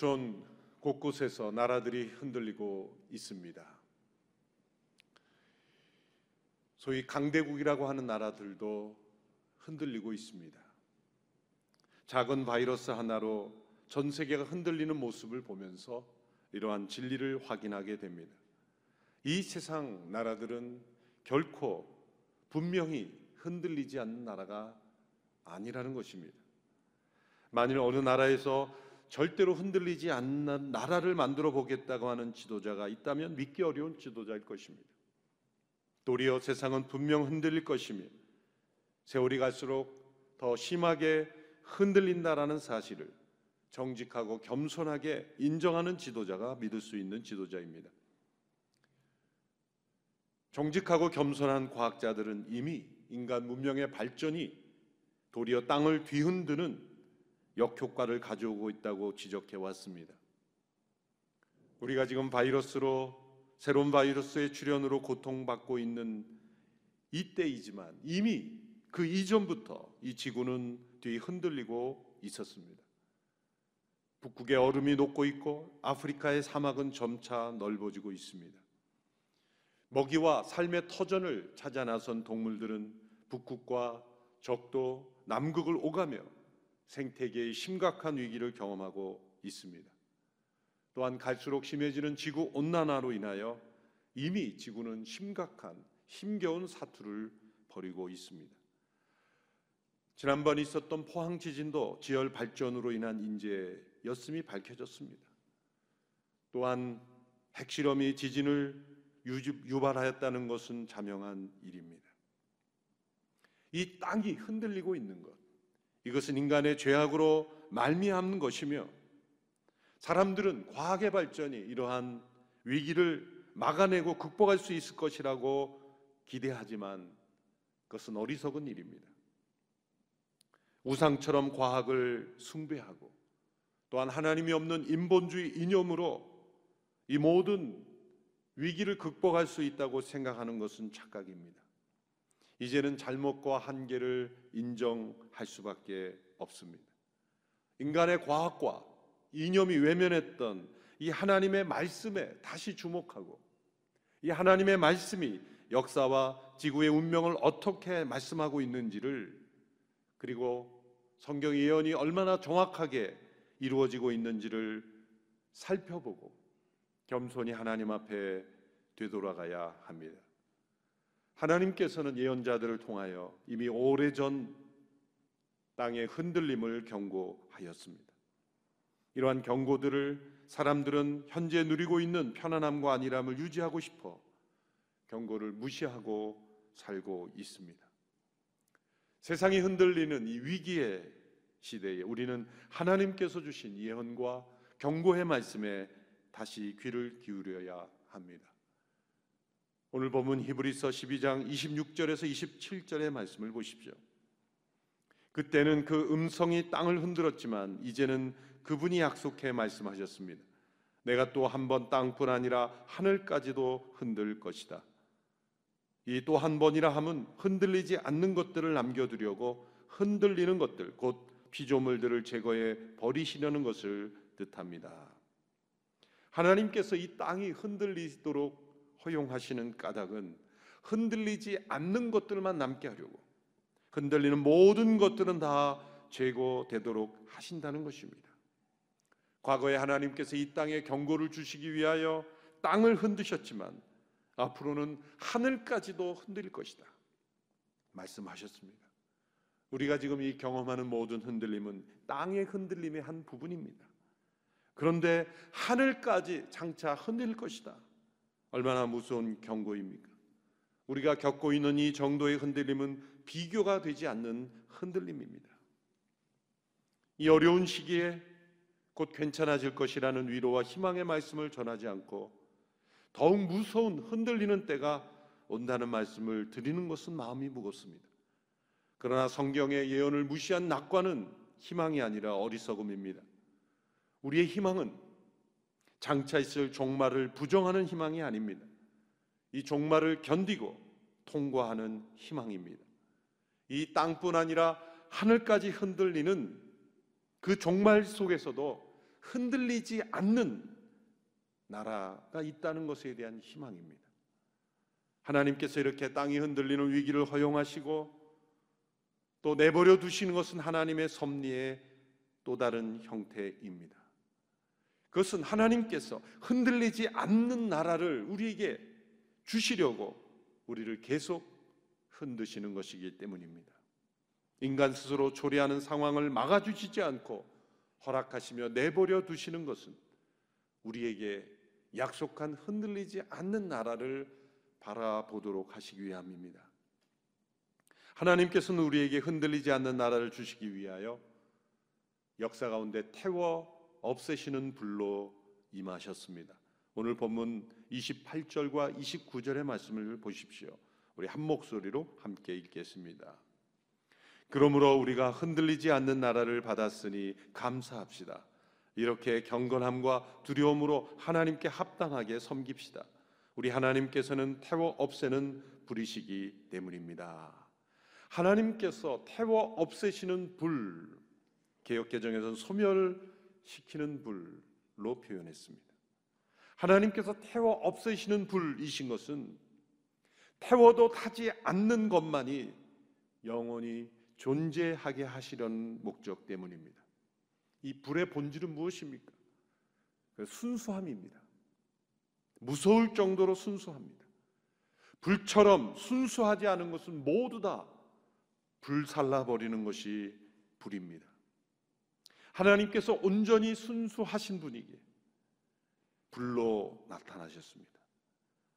지구촌 곳곳에서 나라들이 흔들리고 있습니다. 소위 강대국이라고 하는 나라들도 흔들리고 있습니다. 작은 바이러스 하나로 전 세계가 흔들리는 모습을 보면서 이러한 진리를 확인하게 됩니다. 이 세상 나라들은 결코 분명히 흔들리지 않는 나라가 아니라는 것입니다. 만일 어느 나라에서 절대로 흔들리지 않는 나라를 만들어 보겠다고 하는 지도자가 있다면 믿기 어려운 지도자일 것입니다. 도리어 세상은 분명 흔들릴 것이며 세월이 갈수록 더 심하게 흔들린다라는 사실을 정직하고 겸손하게 인정하는 지도자가 믿을 수 있는 지도자입니다. 정직하고 겸손한 과학자들은 이미 인간 문명의 발전이 도리어 땅을 뒤흔드는 역효과를 가져오고 있다고 지적해 왔습니다. 우리가 지금 바이러스로 새로운 바이러스의 출현으로 고통받고 있는 이때이지만 이미 그 이전부터 이 지구는 뒤 흔들리고 있었습니다. 북극의 얼음이 녹고 있고 아프리카의 사막은 점차 넓어지고 있습니다. 먹이와 삶의 터전을 찾아 나선 동물들은 북극과 적도 남극을 오가며 생태계의 심각한 위기를 경험하고 있습니다. 또한 갈수록 심해지는 지구 온난화로 인하여 이미 지구는 심각한 힘겨운 사투를 벌이고 있습니다. 지난번 있었던 포항 지진도 지열 발전으로 인한 인재였음이 밝혀졌습니다. 또한 핵실험이 지진을 유발하였다는 것은 자명한 일입니다. 이 땅이 흔들리고 있는 것, 이것은 인간의 죄악으로 말미암는 것이며 사람들은 과학의 발전이 이러한 위기를 막아내고 극복할 수 있을 것이라고 기대하지만 그것은 어리석은 일입니다. 우상처럼 과학을 숭배하고 또한 하나님이 없는 인본주의 이념으로 이 모든 위기를 극복할 수 있다고 생각하는 것은 착각입니다. 이제는 잘못과 한계를 인정할 수밖에 없습니다. 인간의 과학과 이념이 외면했던 이 하나님의 말씀에 다시 주목하고 이 하나님의 말씀이 역사와 지구의 운명을 어떻게 말씀하고 있는지를 그리고 성경 예언이 얼마나 정확하게 이루어지고 있는지를 살펴보고 겸손히 하나님 앞에 되돌아가야 합니다. 하나님께서는 예언자들을 통하여 이미 오래전 땅의 흔들림을 경고하였습니다. 이러한 경고들을 사람들은 현재 누리고 있는 편안함과 안일함을 유지하고 싶어 경고를 무시하고 살고 있습니다. 세상이 흔들리는 이 위기의 시대에 우리는 하나님께서 주신 예언과 경고의 말씀에 다시 귀를 기울여야 합니다. 오늘 본문 히브리서 12장 26절에서 27절의 말씀을 보십시오. 그때는 그 음성이 땅을 흔들었지만 이제는 그분이 약속해 말씀하셨습니다. 내가 또 한 번 땅뿐 아니라 하늘까지도 흔들 것이다. 이 또 한 번이라 함은 흔들리지 않는 것들을 남겨두려고 흔들리는 것들, 곧 피조물들을 제거해 버리시려는 것을 뜻합니다. 하나님께서 이 땅이 흔들리도록 허용하시는 까닭은 흔들리지 않는 것들만 남게 하려고 흔들리는 모든 것들은 다 제거되도록 하신다는 것입니다. 과거에 하나님께서 이 땅에 경고를 주시기 위하여 땅을 흔드셨지만 앞으로는 하늘까지도 흔들릴 것이다. 말씀하셨습니다. 우리가 지금 이 경험하는 모든 흔들림은 땅의 흔들림의 한 부분입니다. 그런데 하늘까지 장차 흔들릴 것이다. 얼마나 무서운 경고입니까? 우리가 겪고 있는 이 정도의 흔들림은 비교가 되지 않는 흔들림입니다. 이 어려운 시기에 곧 괜찮아질 것이라는 위로와 희망의 말씀을 전하지 않고 더욱 무서운 흔들리는 때가 온다는 말씀을 드리는 것은 마음이 무겁습니다. 그러나 성경의 예언을 무시한 낙관은 희망이 아니라 어리석음입니다. 우리의 희망은 장차 있을 종말을 부정하는 희망이 아닙니다. 이 종말을 견디고 통과하는 희망입니다. 이 땅뿐 아니라 하늘까지 흔들리는 그 종말 속에서도 흔들리지 않는 나라가 있다는 것에 대한 희망입니다. 하나님께서 이렇게 땅이 흔들리는 위기를 허용하시고 또 내버려 두시는 것은 하나님의 섭리의 또 다른 형태입니다. 그것은 하나님께서 흔들리지 않는 나라를 우리에게 주시려고 우리를 계속 흔드시는 것이기 때문입니다. 인간 스스로 초래하는 상황을 막아주시지 않고 허락하시며 내버려 두시는 것은 우리에게 약속한 흔들리지 않는 나라를 바라보도록 하시기 위함입니다. 하나님께서는 우리에게 흔들리지 않는 나라를 주시기 위하여 역사 가운데 태워 없애시는 불로 임하셨습니다. 오늘 본문 28절과 29절의 말씀을 보십시오. 우리 한 목소리로 함께 읽겠습니다. 그러므로 우리가 흔들리지 않는 나라를 받았으니 감사합시다. 이렇게 경건함과 두려움으로 하나님께 합당하게 섬깁시다. 우리 하나님께서는 태워 없애는 불이시기 때문입니다. 하나님께서 태워 없애시는 불, 개혁 개정에서는 소멸 시키는 불로 표현했습니다. 하나님께서 태워 없애시는 불이신 것은 태워도 타지 않는 것만이 영원히 존재하게 하시려는 목적 때문입니다. 이 불의 본질은 무엇입니까? 그 순수함입니다. 무서울 정도로 순수합니다. 불처럼 순수하지 않은 것은 모두 다 불살라 버리는 것이 불입니다. 하나님께서 온전히 순수하신 분이기에 불로 나타나셨습니다.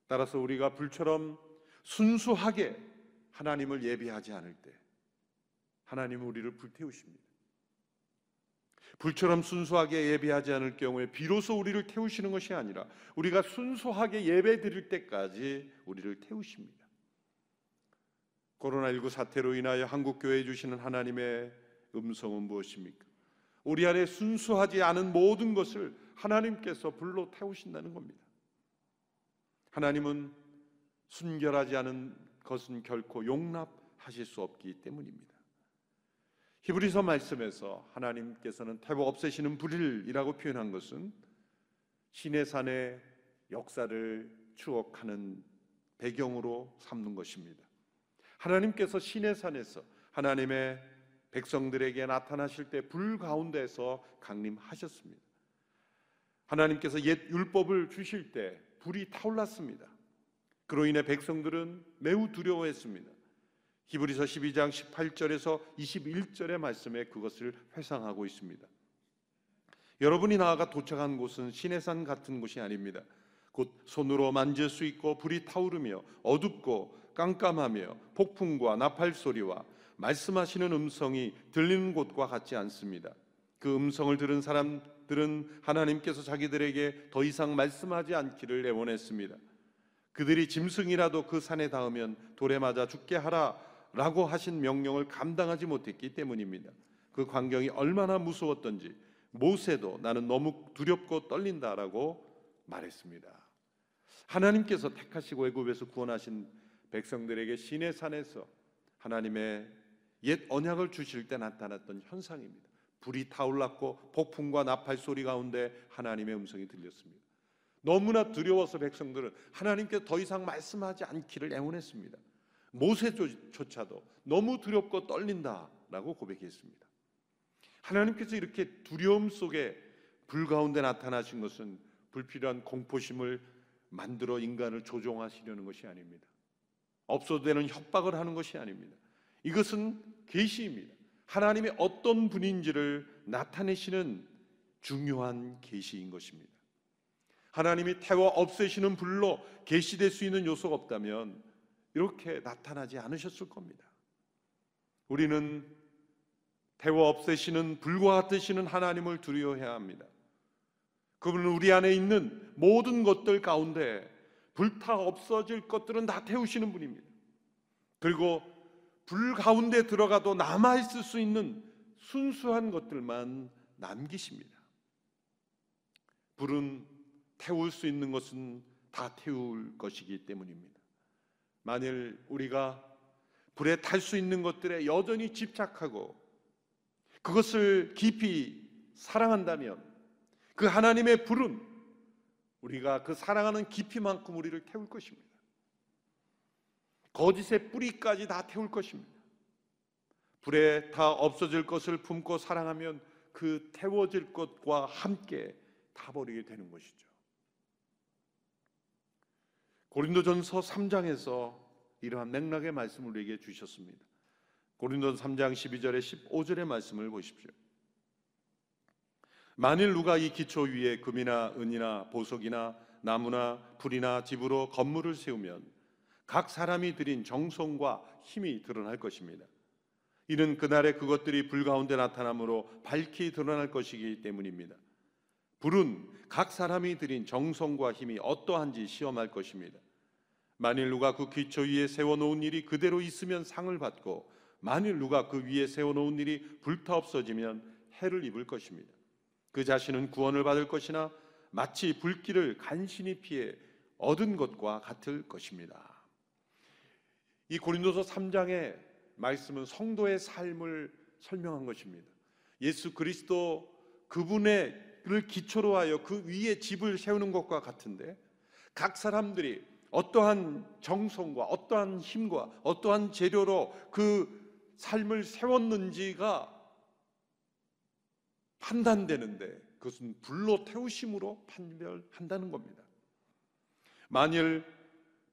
따라서 우리가 불처럼 순수하게 하나님을 예비하지 않을 때 하나님은 우리를 불태우십니다. 불처럼 순수하게 예배하지 않을 경우에 비로소 우리를 태우시는 것이 아니라 우리가 순수하게 예배 드릴 때까지 우리를 태우십니다. 코로나19 사태로 인하여 한국 교회에 주시는 하나님의 음성은 무엇입니까? 우리 안에 순수하지 않은 모든 것을 하나님께서 불로 태우신다는 겁니다. 하나님은 순결하지 않은 것은 결코 용납하실 수 없기 때문입니다. 히브리서 말씀에서 하나님께서는 태워 없애시는 불일이라고 표현한 것은 신의 산의 역사를 추억하는 배경으로 삼는 것입니다. 하나님께서 신의 산에서 하나님의 백성들에게 나타나실 때 불 가운데서 강림하셨습니다. 하나님께서 옛 율법을 주실 때 불이 타올랐습니다. 그로 인해 백성들은 매우 두려워했습니다. 히브리서 12장 18절에서 21절의 말씀에 그것을 회상하고 있습니다. 여러분이 나아가 도착한 곳은 시내산 같은 곳이 아닙니다. 곧 손으로 만질 수 있고 불이 타오르며 어둡고 깜깜하며 폭풍과 나팔 소리와 말씀하시는 음성이 들리는 곳과 같지 않습니다. 그 음성을 들은 사람들은 하나님께서 자기들에게 더 이상 말씀하지 않기를 애원했습니다. 그들이 짐승이라도 그 산에 닿으면 돌에 맞아 죽게 하라 라고 하신 명령을 감당하지 못했기 때문입니다. 그 광경이 얼마나 무서웠던지 모세도 나는 너무 두렵고 떨린다라고 말했습니다. 하나님께서 택하시고 애굽에서 구원하신 백성들에게 시내 산에서 하나님의 옛 언약을 주실 때 나타났던 현상입니다. 불이 타올랐고 폭풍과 나팔 소리 가운데 하나님의 음성이 들렸습니다. 너무나 두려워서 백성들은 하나님께 더 이상 말씀하지 않기를 애원했습니다. 모세조차도 너무 두렵고 떨린다라고 고백했습니다. 하나님께서 이렇게 두려움 속에 불 가운데 나타나신 것은 불필요한 공포심을 만들어 인간을 조종하시려는 것이 아닙니다. 없어도 되는 협박을 하는 것이 아닙니다. 이것은 계시입니다. 하나님의 어떤 분인지를 나타내시는 중요한 계시인 것입니다. 하나님이 태워 없애시는 불로 계시될 수 있는 요소가 없다면 이렇게 나타나지 않으셨을 겁니다. 우리는 태워 없애시는 불과 같으시는 하나님을 두려워해야 합니다. 그분은 우리 안에 있는 모든 것들 가운데 불타 없어질 것들은 다 태우시는 분입니다. 그리고 불 가운데 들어가도 남아 있을 수 있는 순수한 것들만 남기십니다. 불은 태울 수 있는 것은 다 태울 것이기 때문입니다. 만일 우리가 불에 탈 수 있는 것들에 여전히 집착하고 그것을 깊이 사랑한다면 그 하나님의 불은 우리가 그 사랑하는 깊이만큼 우리를 태울 것입니다. 거짓의 뿌리까지 다 태울 것입니다. 불에 다 없어질 것을 품고 사랑하면 그 태워질 것과 함께 타버리게 되는 것이죠. 고린도전서 3장에서 이러한 맥락의 말씀을 우리에게 주셨습니다. 고린도전 3장 12절에 15절의 말씀을 보십시오. 만일 누가 이 기초 위에 금이나 은이나 보석이나 나무나 불이나 집으로 건물을 세우면 각 사람이 들인 정성과 힘이 드러날 것입니다. 이는 그날에 그것들이 불 가운데 나타남으로 밝히 드러날 것이기 때문입니다. 불은 각 사람이 들인 정성과 힘이 어떠한지 시험할 것입니다. 만일 누가 그 기초 위에 세워놓은 일이 그대로 있으면 상을 받고 만일 누가 그 위에 세워놓은 일이 불타 없어지면 해를 입을 것입니다. 그 자신은 구원을 받을 것이나 마치 불길을 간신히 피해 얻은 것과 같을 것입니다. 이 고린도서 3장의 말씀은 성도의 삶을 설명한 것입니다. 예수 그리스도 그분의 를 기초로 하여 그 위에 집을 세우는 것과 같은데 각 사람들이 어떠한 정성과 어떠한 힘과 어떠한 재료로 그 삶을 세웠는지가 판단되는데 그것은 불로 태우심으로 판별한다는 겁니다. 만일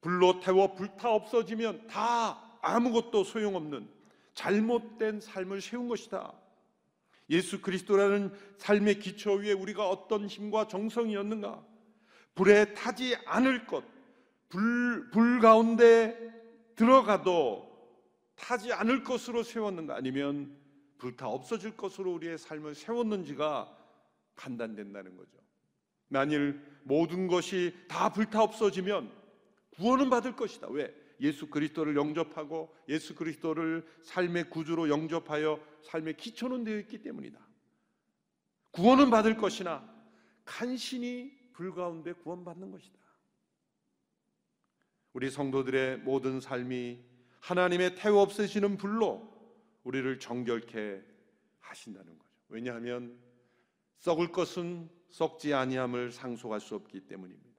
불로 태워 불타 없어지면 다 아무것도 소용없는 잘못된 삶을 세운 것이다. 예수 그리스도라는 삶의 기초 위에 우리가 어떤 힘과 정성이었는가? 불에 타지 않을 것, 불, 불 가운데 들어가도 타지 않을 것으로 세웠는가? 아니면 불타 없어질 것으로 우리의 삶을 세웠는지가 판단된다는 거죠. 만일 모든 것이 다 불타 없어지면 구원은 받을 것이다. 왜? 예수 그리스도를 영접하고 예수 그리스도를 삶의 구주로 영접하여 삶의 기초는 되어 있기 때문이다. 구원은 받을 것이나 간신히 불 가운데 구원받는 것이다. 우리 성도들의 모든 삶이 하나님의 태워 없애시는 불로 우리를 정결케 하신다는 거죠. 왜냐하면 썩을 것은 썩지 아니함을 상속할 수 없기 때문입니다.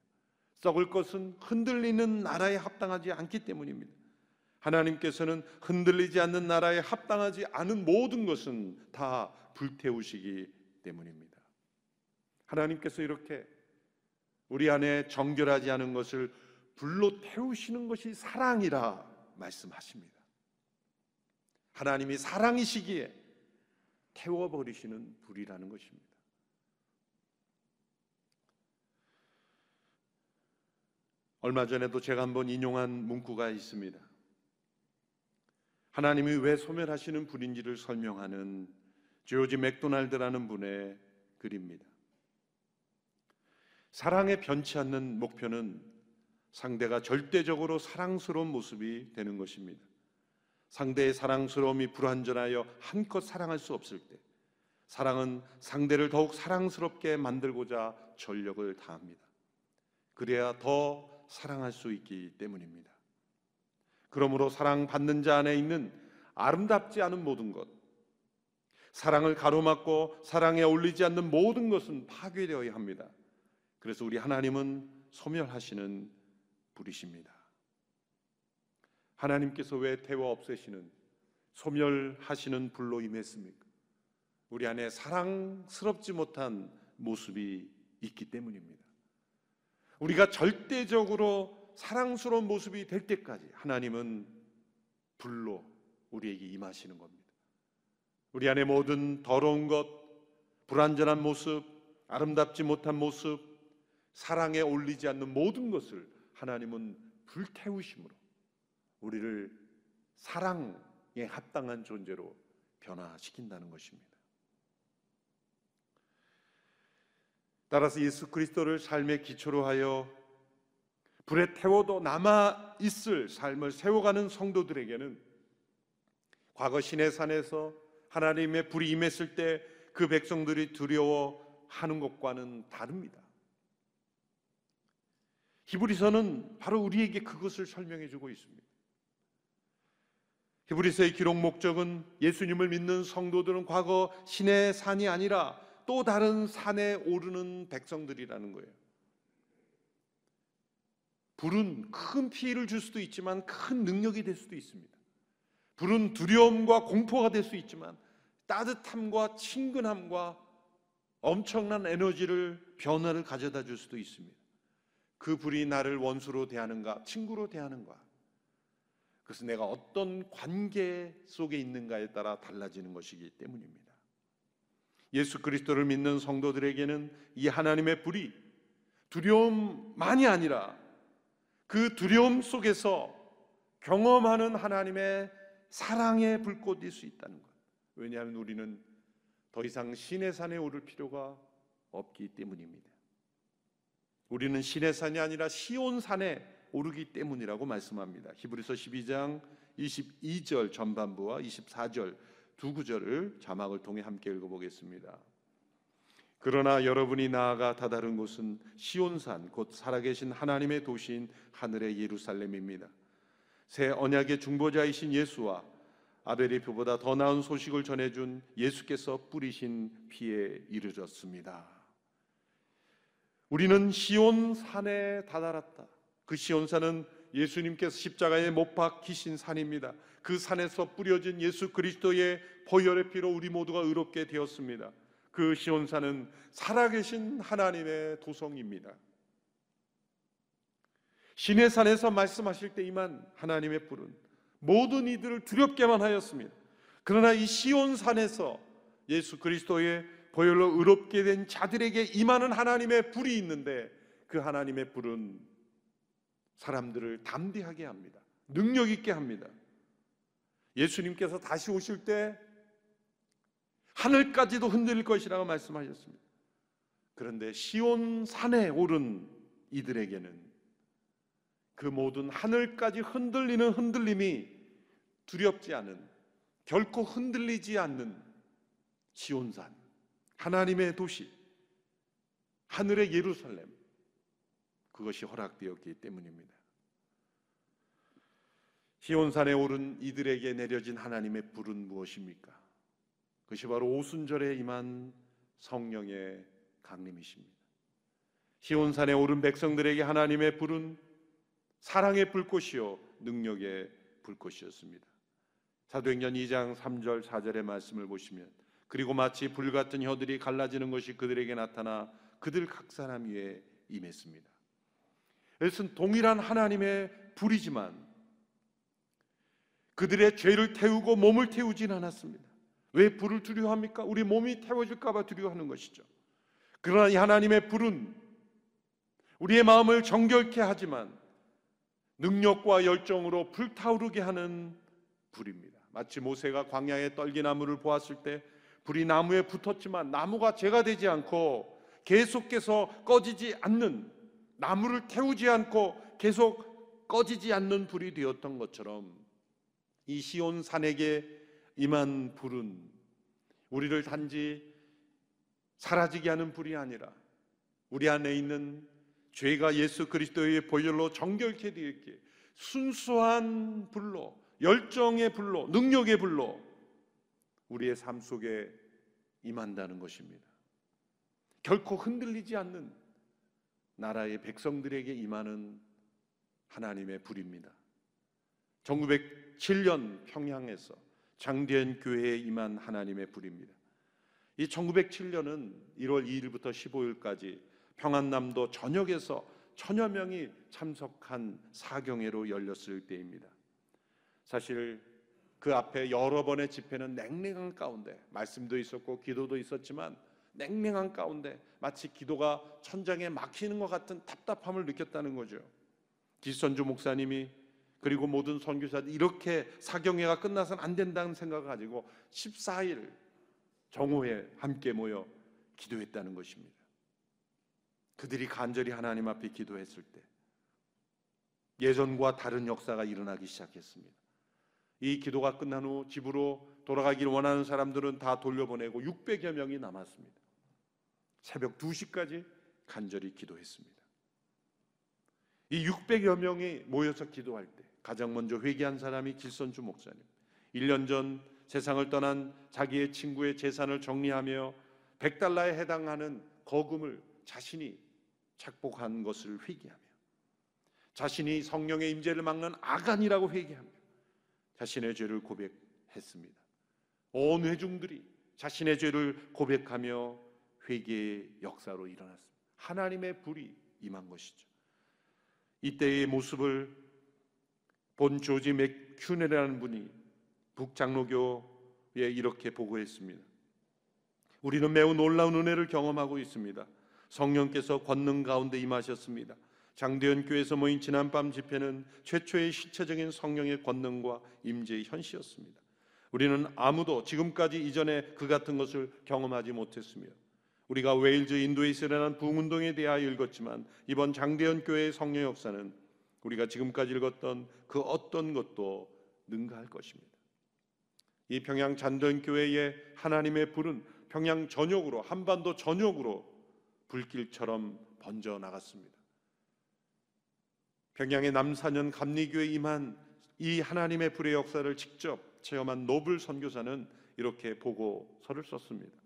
썩을 것은 흔들리는 나라에 합당하지 않기 때문입니다. 하나님께서는 흔들리지 않는 나라에 합당하지 않은 모든 것은 다 불태우시기 때문입니다. 하나님께서 이렇게 우리 안에 정결하지 않은 것을 불로 태우시는 것이 사랑이라 말씀하십니다. 하나님이 사랑이시기에 태워버리시는 불이라는 것입니다. 얼마 전에도 제가 한번 인용한 문구가 있습니다. 하나님이 왜 소멸하시는 불인지를 설명하는 조지 맥도날드라는 분의 글입니다. 사랑에 변치 않는 목표는 상대가 절대적으로 사랑스러운 모습이 되는 것입니다. 상대의 사랑스러움이 불완전하여 한껏 사랑할 수 없을 때, 사랑은 상대를 더욱 사랑스럽게 만들고자 전력을 다합니다. 그래야 더 사랑할 수 있기 때문입니다. 그러므로 사랑받는 자 안에 있는 아름답지 않은 모든 것, 사랑을 가로막고 사랑에 어울리지 않는 모든 것은 파괴되어야 합니다. 그래서 우리 하나님은 소멸하시는 불이십니다. 하나님께서 왜 태워 없애시는 소멸하시는 불로 임했습니까? 우리 안에 사랑스럽지 못한 모습이 있기 때문입니다. 우리가 절대적으로 사랑스러운 모습이 될 때까지 하나님은 불로 우리에게 임하시는 겁니다. 우리 안에 모든 더러운 것, 불완전한 모습, 아름답지 못한 모습, 사랑에 올리지 않는 모든 것을 하나님은 불태우심으로 우리를 사랑에 합당한 존재로 변화시킨다는 것입니다. 따라서 예수 그리스도를 삶의 기초로 하여 불에 태워도 남아 있을 삶을 세워가는 성도들에게는 과거 시내산에서 하나님의 불이 임했을 때 그 백성들이 두려워하는 것과는 다릅니다. 히브리서는 바로 우리에게 그것을 설명해 주고 있습니다. 히브리서의 기록 목적은 예수님을 믿는 성도들은 과거 신의 산이 아니라 또 다른 산에 오르는 백성들이라는 거예요. 불은 큰 피해를 줄 수도 있지만 큰 능력이 될 수도 있습니다. 불은 두려움과 공포가 될 수 있지만 따뜻함과 친근함과 엄청난 에너지를 변화를 가져다 줄 수도 있습니다. 그 불이 나를 원수로 대하는가, 친구로 대하는가. 그것은 내가 어떤 관계 속에 있는가에 따라 달라지는 것이기 때문입니다. 예수 그리스도를 믿는 성도들에게는 이 하나님의 불이 두려움만이 아니라 그 두려움 속에서 경험하는 하나님의 사랑의 불꽃일 수 있다는 것. 왜냐하면 우리는 더 이상 신의 산에 오를 필요가 없기 때문입니다. 우리는 신의 산이 아니라 시온 산에 오르기 때문이라고 말씀합니다. 히브리서 12장 22절 전반부와 24절 두 구절을 자막을 통해 함께 읽어보겠습니다. 그러나 여러분이 나아가 다다른 곳은 시온산 곧 살아계신 하나님의 도시인 하늘의 예루살렘입니다. 새 언약의 중보자이신 예수와 아벨의 표보다 더 나은 소식을 전해준 예수께서 뿌리신 피에 이르렀습니다. 우리는 시온 산에 다다랐다. 그 시온 산은 예수님께서 십자가에 못 박히신 산입니다. 그 산에서 뿌려진 예수 그리스도의 보혈의 피로 우리 모두가 의롭게 되었습니다. 그 시온산은 살아계신 하나님의 도성입니다. 신의 산에서 말씀하실 때 이만 하나님의 불은 모든 이들을 두렵게만 하였습니다. 그러나 이 시온산에서 예수 그리스도의 보혈로 의롭게 된 자들에게 임하는 하나님의 불이 있는데 그 하나님의 불은 사람들을 담대하게 합니다. 능력 있게 합니다. 예수님께서 다시 오실 때 하늘까지도 흔들릴 것이라고 말씀하셨습니다. 그런데 시온 산에 오른 이들에게는 그 모든 하늘까지 흔들리는 흔들림이 두렵지 않은 결코 흔들리지 않는 시온산 하나님의 도시 하늘의 예루살렘 그것이 허락되었기 때문입니다. 시온산에 오른 이들에게 내려진 하나님의 불은 무엇입니까? 그것이 바로 오순절에 임한 성령의 강림이십니다. 시온산에 오른 백성들에게 하나님의 불은 사랑의 불꽃이요 능력의 불꽃이었습니다. 사도행전 2장 3절 4절의 말씀을 보시면 그리고 마치 불 같은 혀들이 갈라지는 것이 그들에게 나타나 그들 각 사람 위에 임했습니다. 이것은 동일한 하나님의 불이지만 그들의 죄를 태우고 몸을 태우진 않았습니다. 왜 불을 두려워합니까? 우리 몸이 태워질까봐 두려워하는 것이죠. 그러나 이 하나님의 불은 우리의 마음을 정결케 하지만 능력과 열정으로 불타오르게 하는 불입니다. 마치 모세가 광야의 떨기나무를 보았을 때 불이 나무에 붙었지만 나무가 죄가 되지 않고 계속해서 꺼지지 않는 나무를 태우지 않고 계속 꺼지지 않는 불이 되었던 것처럼 이 시온 산에게 임한 불은 우리를 단지 사라지게 하는 불이 아니라 우리 안에 있는 죄가 예수 그리스도의 보혈로 정결케 되었기에 순수한 불로 열정의 불로 능력의 불로 우리의 삶 속에 임한다는 것입니다. 결코 흔들리지 않는 나라의 백성들에게 임하는 하나님의 불입니다. 1907년 평양에서 장대현 교회에 임한 하나님의 불입니다. 이 1907년은 1월 2일부터 15일까지 평안남도 전역에서 천여 명이 참석한 사경회로 열렸을 때입니다. 사실 그 앞에 여러 번의 집회는 냉랭한 가운데 말씀도 있었고 기도도 있었지만 냉랭한 가운데 마치 기도가 천장에 막히는 것 같은 답답함을 느꼈다는 거죠. 기선주 목사님이 그리고 모든 선교사들 이렇게 사경회가 끝나서는 안 된다는 생각을 가지고 14일 정오에 함께 모여 기도했다는 것입니다. 그들이 간절히 하나님 앞에 기도했을 때 예전과 다른 역사가 일어나기 시작했습니다. 이 기도가 끝난 후 집으로 돌아가기를 원하는 사람들은 다 돌려보내고 600여 명이 남았습니다. 새벽 2시까지 간절히 기도했습니다. 이 600여 명이 모여서 기도할 때 가장 먼저 회개한 사람이 길선주 목사님. 1년 전 세상을 떠난 자기의 친구의 재산을 정리하며 100달러에 해당하는 거금을 자신이 착복한 것을 회개하며 자신이 성령의 임재를 막는 아간이라고 회개하며 자신의 죄를 고백했습니다. 온 회중들이 자신의 죄를 고백하며 회개의 역사로 일어났습니다. 하나님의 불이 임한 것이죠. 이때의 모습을 본 조지 맥큐네라는 분이 북장로교에 이렇게 보고했습니다. 우리는 매우 놀라운 은혜를 경험하고 있습니다. 성령께서 권능 가운데 임하셨습니다. 장대현 교회에서 모인 지난밤 집회는 최초의 실체적인 성령의 권능과 임재의 현시였습니다. 우리는 아무도 지금까지 이전에 그 같은 것을 경험하지 못했으며 우리가 웨일즈 인도에서 일어난 부흥운동에 대하여 읽었지만 이번 장대현 교회의 성령 역사는 우리가 지금까지 읽었던 그 어떤 것도 능가할 것입니다. 이 평양 잔던 교회의 하나님의 불은 평양 전역으로 한반도 전역으로 불길처럼 번져 나갔습니다. 평양의 남사년 감리교에 임한 이 하나님의 불의 역사를 직접 체험한 노블 선교사는 이렇게 보고서를 썼습니다.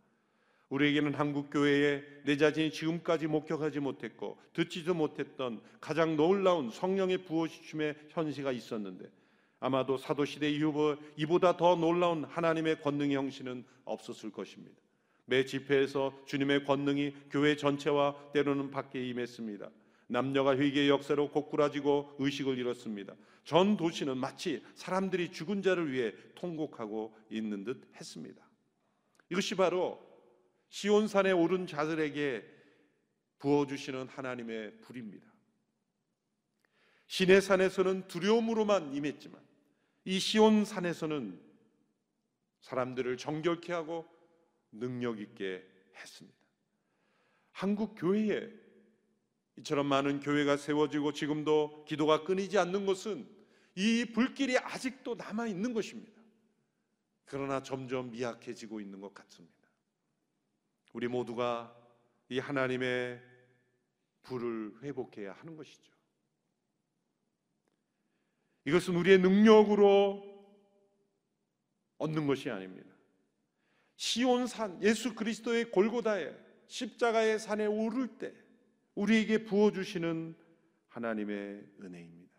우리에게는 한국 교회에 내 자신이 지금까지 목격하지 못했고 듣지도 못했던 가장 놀라운 성령의 부어주심의 현시가 있었는데 아마도 사도 시대 이후 이보다 더 놀라운 하나님의 권능의 형시는 없었을 것입니다. 매 집회에서 주님의 권능이 교회 전체와 때로는 밖에 임했습니다. 남녀가 회개의 역사로 고꾸라지고 의식을 잃었습니다. 전 도시는 마치 사람들이 죽은 자를 위해 통곡하고 있는 듯 했습니다. 이것이 바로 시온산에 오른 자들에게 부어주시는 하나님의 불입니다. 신의 산에서는 두려움으로만 임했지만 이 시온산에서는 사람들을 정결케 하고 능력 있게 했습니다. 한국 교회에 이처럼 많은 교회가 세워지고 지금도 기도가 끊이지 않는 것은 이 불길이 아직도 남아 있는 것입니다. 그러나 점점 미약해지고 있는 것 같습니다. 우리 모두가 이 하나님의 불을 회복해야 하는 것이죠. 이것은 우리의 능력으로 얻는 것이 아닙니다. 시온산 예수 그리스도의 골고다에 십자가의 산에 오를 때 우리에게 부어 주시는 하나님의 은혜입니다.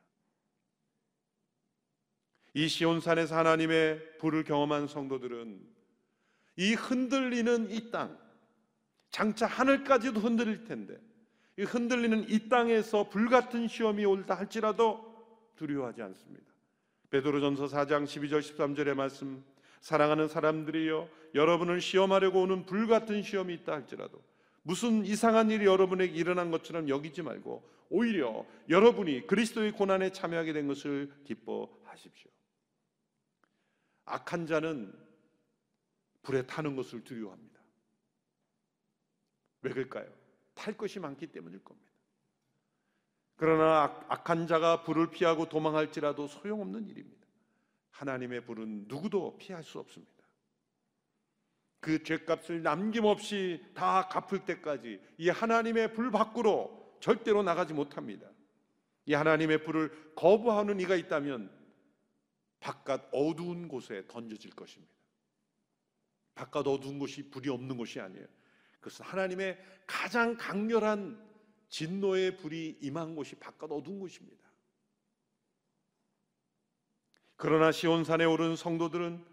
이 시온산에서 하나님의 불을 경험한 성도들은 이 흔들리는 이 땅, 장차 하늘까지도 흔들릴 텐데 이 흔들리는 이 땅에서 불같은 시험이 올다 할지라도 두려워하지 않습니다. 베드로전서 4장 12절 13절의 말씀 사랑하는 사람들이여 여러분을 시험하려고 오는 불같은 시험이 있다 할지라도 무슨 이상한 일이 여러분에게 일어난 것처럼 여기지 말고 오히려 여러분이 그리스도의 고난에 참여하게 된 것을 기뻐하십시오. 악한 자는 불에 타는 것을 두려워합니다. 왜 그럴까요? 탈 것이 많기 때문일 겁니다. 그러나 악한 자가 불을 피하고 도망할지라도 소용없는 일입니다. 하나님의 불은 누구도 피할 수 없습니다. 그 죄값을 남김없이 다 갚을 때까지 이 하나님의 불 밖으로 절대로 나가지 못합니다. 이 하나님의 불을 거부하는 이가 있다면 바깥 어두운 곳에 던져질 것입니다. 바깥 어두운 곳이 불이 없는 곳이 아니에요. 그것은 하나님의 가장 강렬한 진노의 불이 임한 곳이 바깥 어두운 곳입니다. 그러나 시온산에 오른 성도들은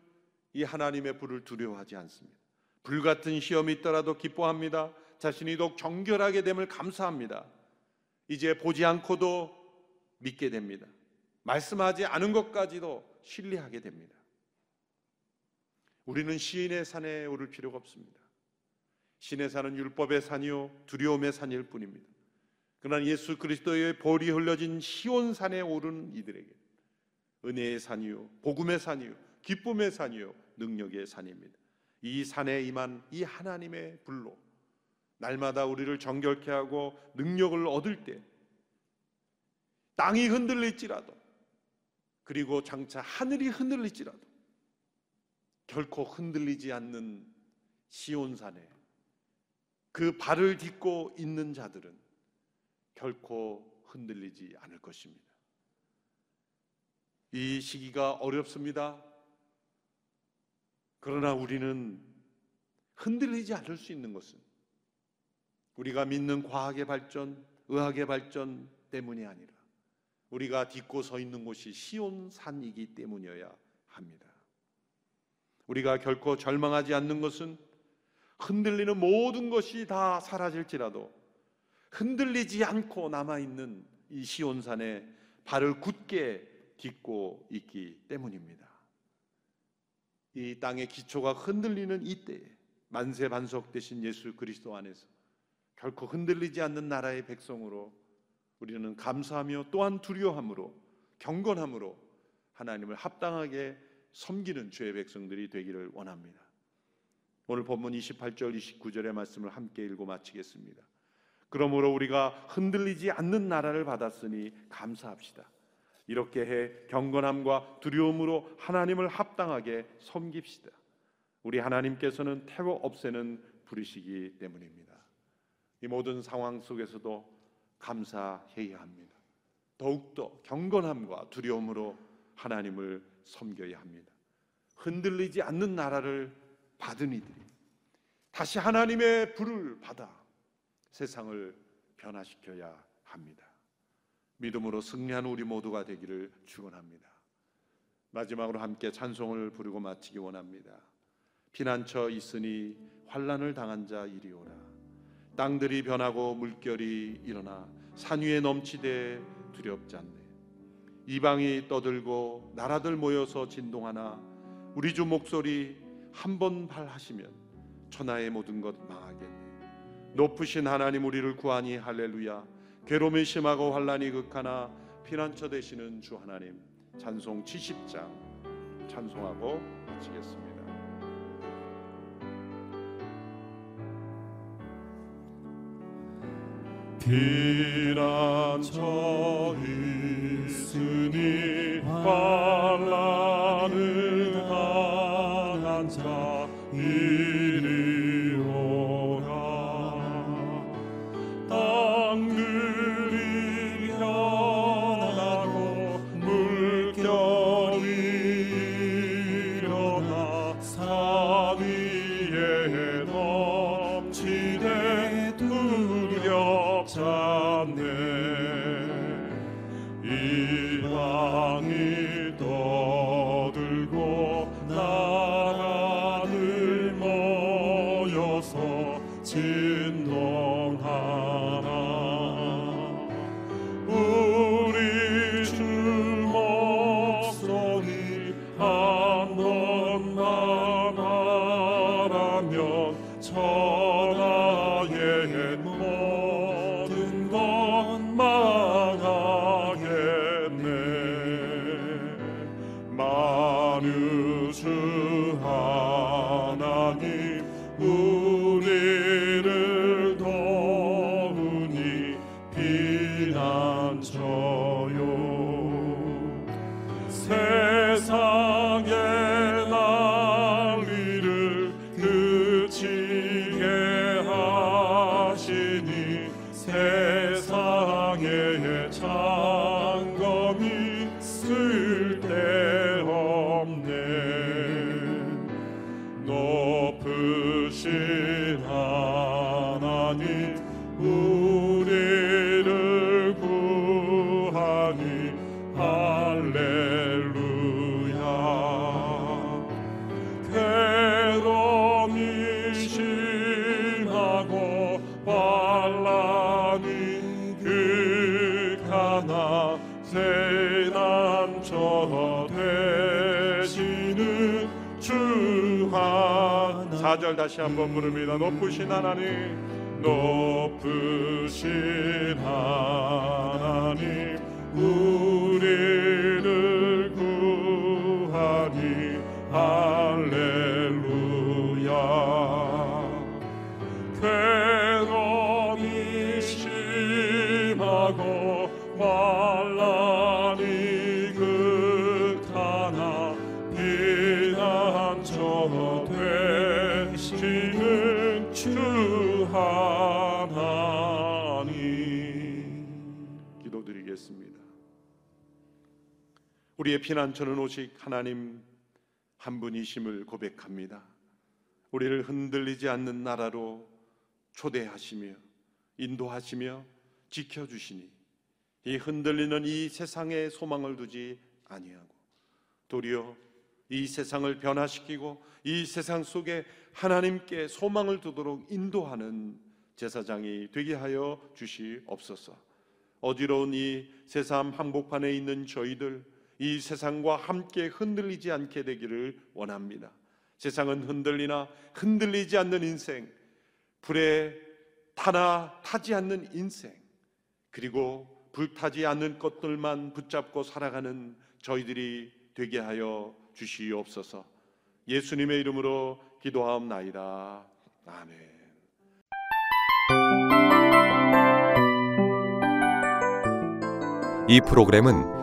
이 하나님의 불을 두려워하지 않습니다. 불 같은 시험이 있더라도 기뻐합니다. 자신이 더욱 정결하게 됨을 감사합니다. 이제 보지 않고도 믿게 됩니다. 말씀하지 않은 것까지도 신뢰하게 됩니다. 우리는 시인의 산에 오를 필요가 없습니다. 신의 산은 율법의 산이요 두려움의 산일 뿐입니다. 그러나 예수 그리스도의 볼이 흘려진 시온 산에 오른 이들에게 은혜의 산이요 복음의 산이요 기쁨의 산이요 능력의 산입니다. 이 산에 임한 이 하나님의 불로 날마다 우리를 정결케 하고 능력을 얻을 때 땅이 흔들릴지라도 그리고 장차 하늘이 흔들릴지라도 결코 흔들리지 않는 시온산에 그 발을 딛고 있는 자들은 결코 흔들리지 않을 것입니다. 이 시기가 어렵습니다. 그러나 우리는 흔들리지 않을 수 있는 것은 우리가 믿는 과학의 발전, 의학의 발전 때문이 아니라 우리가 딛고 서 있는 곳이 시온산이기 때문이어야 합니다. 우리가 결코 절망하지 않는 것은 흔들리는 모든 것이 다 사라질지라도 흔들리지 않고 남아 있는 이 시온산에 발을 굳게 딛고 있기 때문입니다. 이 땅의 기초가 흔들리는 이때에 만세 반석 되신 예수 그리스도 안에서 결코 흔들리지 않는 나라의 백성으로 우리는 감사하며 또한 두려워함으로 경건함으로 하나님을 합당하게 섬기는 주의 백성들이 되기를 원합니다. 오늘 본문 28절 29절의 말씀을 함께 읽고 마치겠습니다. 그러므로 우리가 흔들리지 않는 나라를 받았으니 감사합시다. 이렇게 해 경건함과 두려움으로 하나님을 합당하게 섬깁시다. 우리 하나님께서는 태워 없애는 불이시기 때문입니다. 이 모든 상황 속에서도 감사해야 합니다. 더욱더 경건함과 두려움으로 하나님을 섬겨야 합니다. 흔들리지 않는 나라를 받은 이들이 다시 하나님의 불을 받아 세상을 변화시켜야 합니다. 믿음으로 승리하는 우리 모두가 되기를 축원합니다. 마지막으로 함께 찬송을 부르고 마치기 원합니다. 피난처 있으니 환란을 당한 자 이리오라. 땅들이 변하고 물결이 일어나 산 위에 넘치되 두렵지 않네. 이방이 떠들고 나라들 모여서 진동하나 우리 주 목소리 한 번 발하시면 천하의 모든 것 망하겠네. 높으신 하나님 우리를 구하니 할렐루야. 괴로움이 심하고 환란이 극하나 피난처 되시는 주 하나님 찬송 70장 찬송하고 마치겠습니다. 피난처 있으니 환란 4절 다시 한번 부릅니다. 높으신 하나님 높으신 하나님 우리의 피난처는 오직 하나님 한 분이심을 고백합니다. 우리를 흔들리지 않는 나라로 초대하시며 인도하시며 지켜주시니 이 흔들리는 이 세상에 소망을 두지 아니하고 도리어 이 세상을 변화시키고 이 세상 속에 하나님께 소망을 두도록 인도하는 제사장이 되게 하여 주시옵소서. 어지러운 이 세상 한복판에 있는 저희들 이 세상과 함께 흔들리지 않게 되기를 원합니다. 세상은 흔들리나 흔들리지 않는 인생, 불에 타나 타지 않는 인생, 그리고 불타지 않는 것들만 붙잡고 살아가는 저희들이 되게 하여 주시옵소서. 예수님의 이름으로 기도하옵나이다. 아멘. 이 프로그램은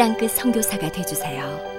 땅끝 선교사가 되주세요.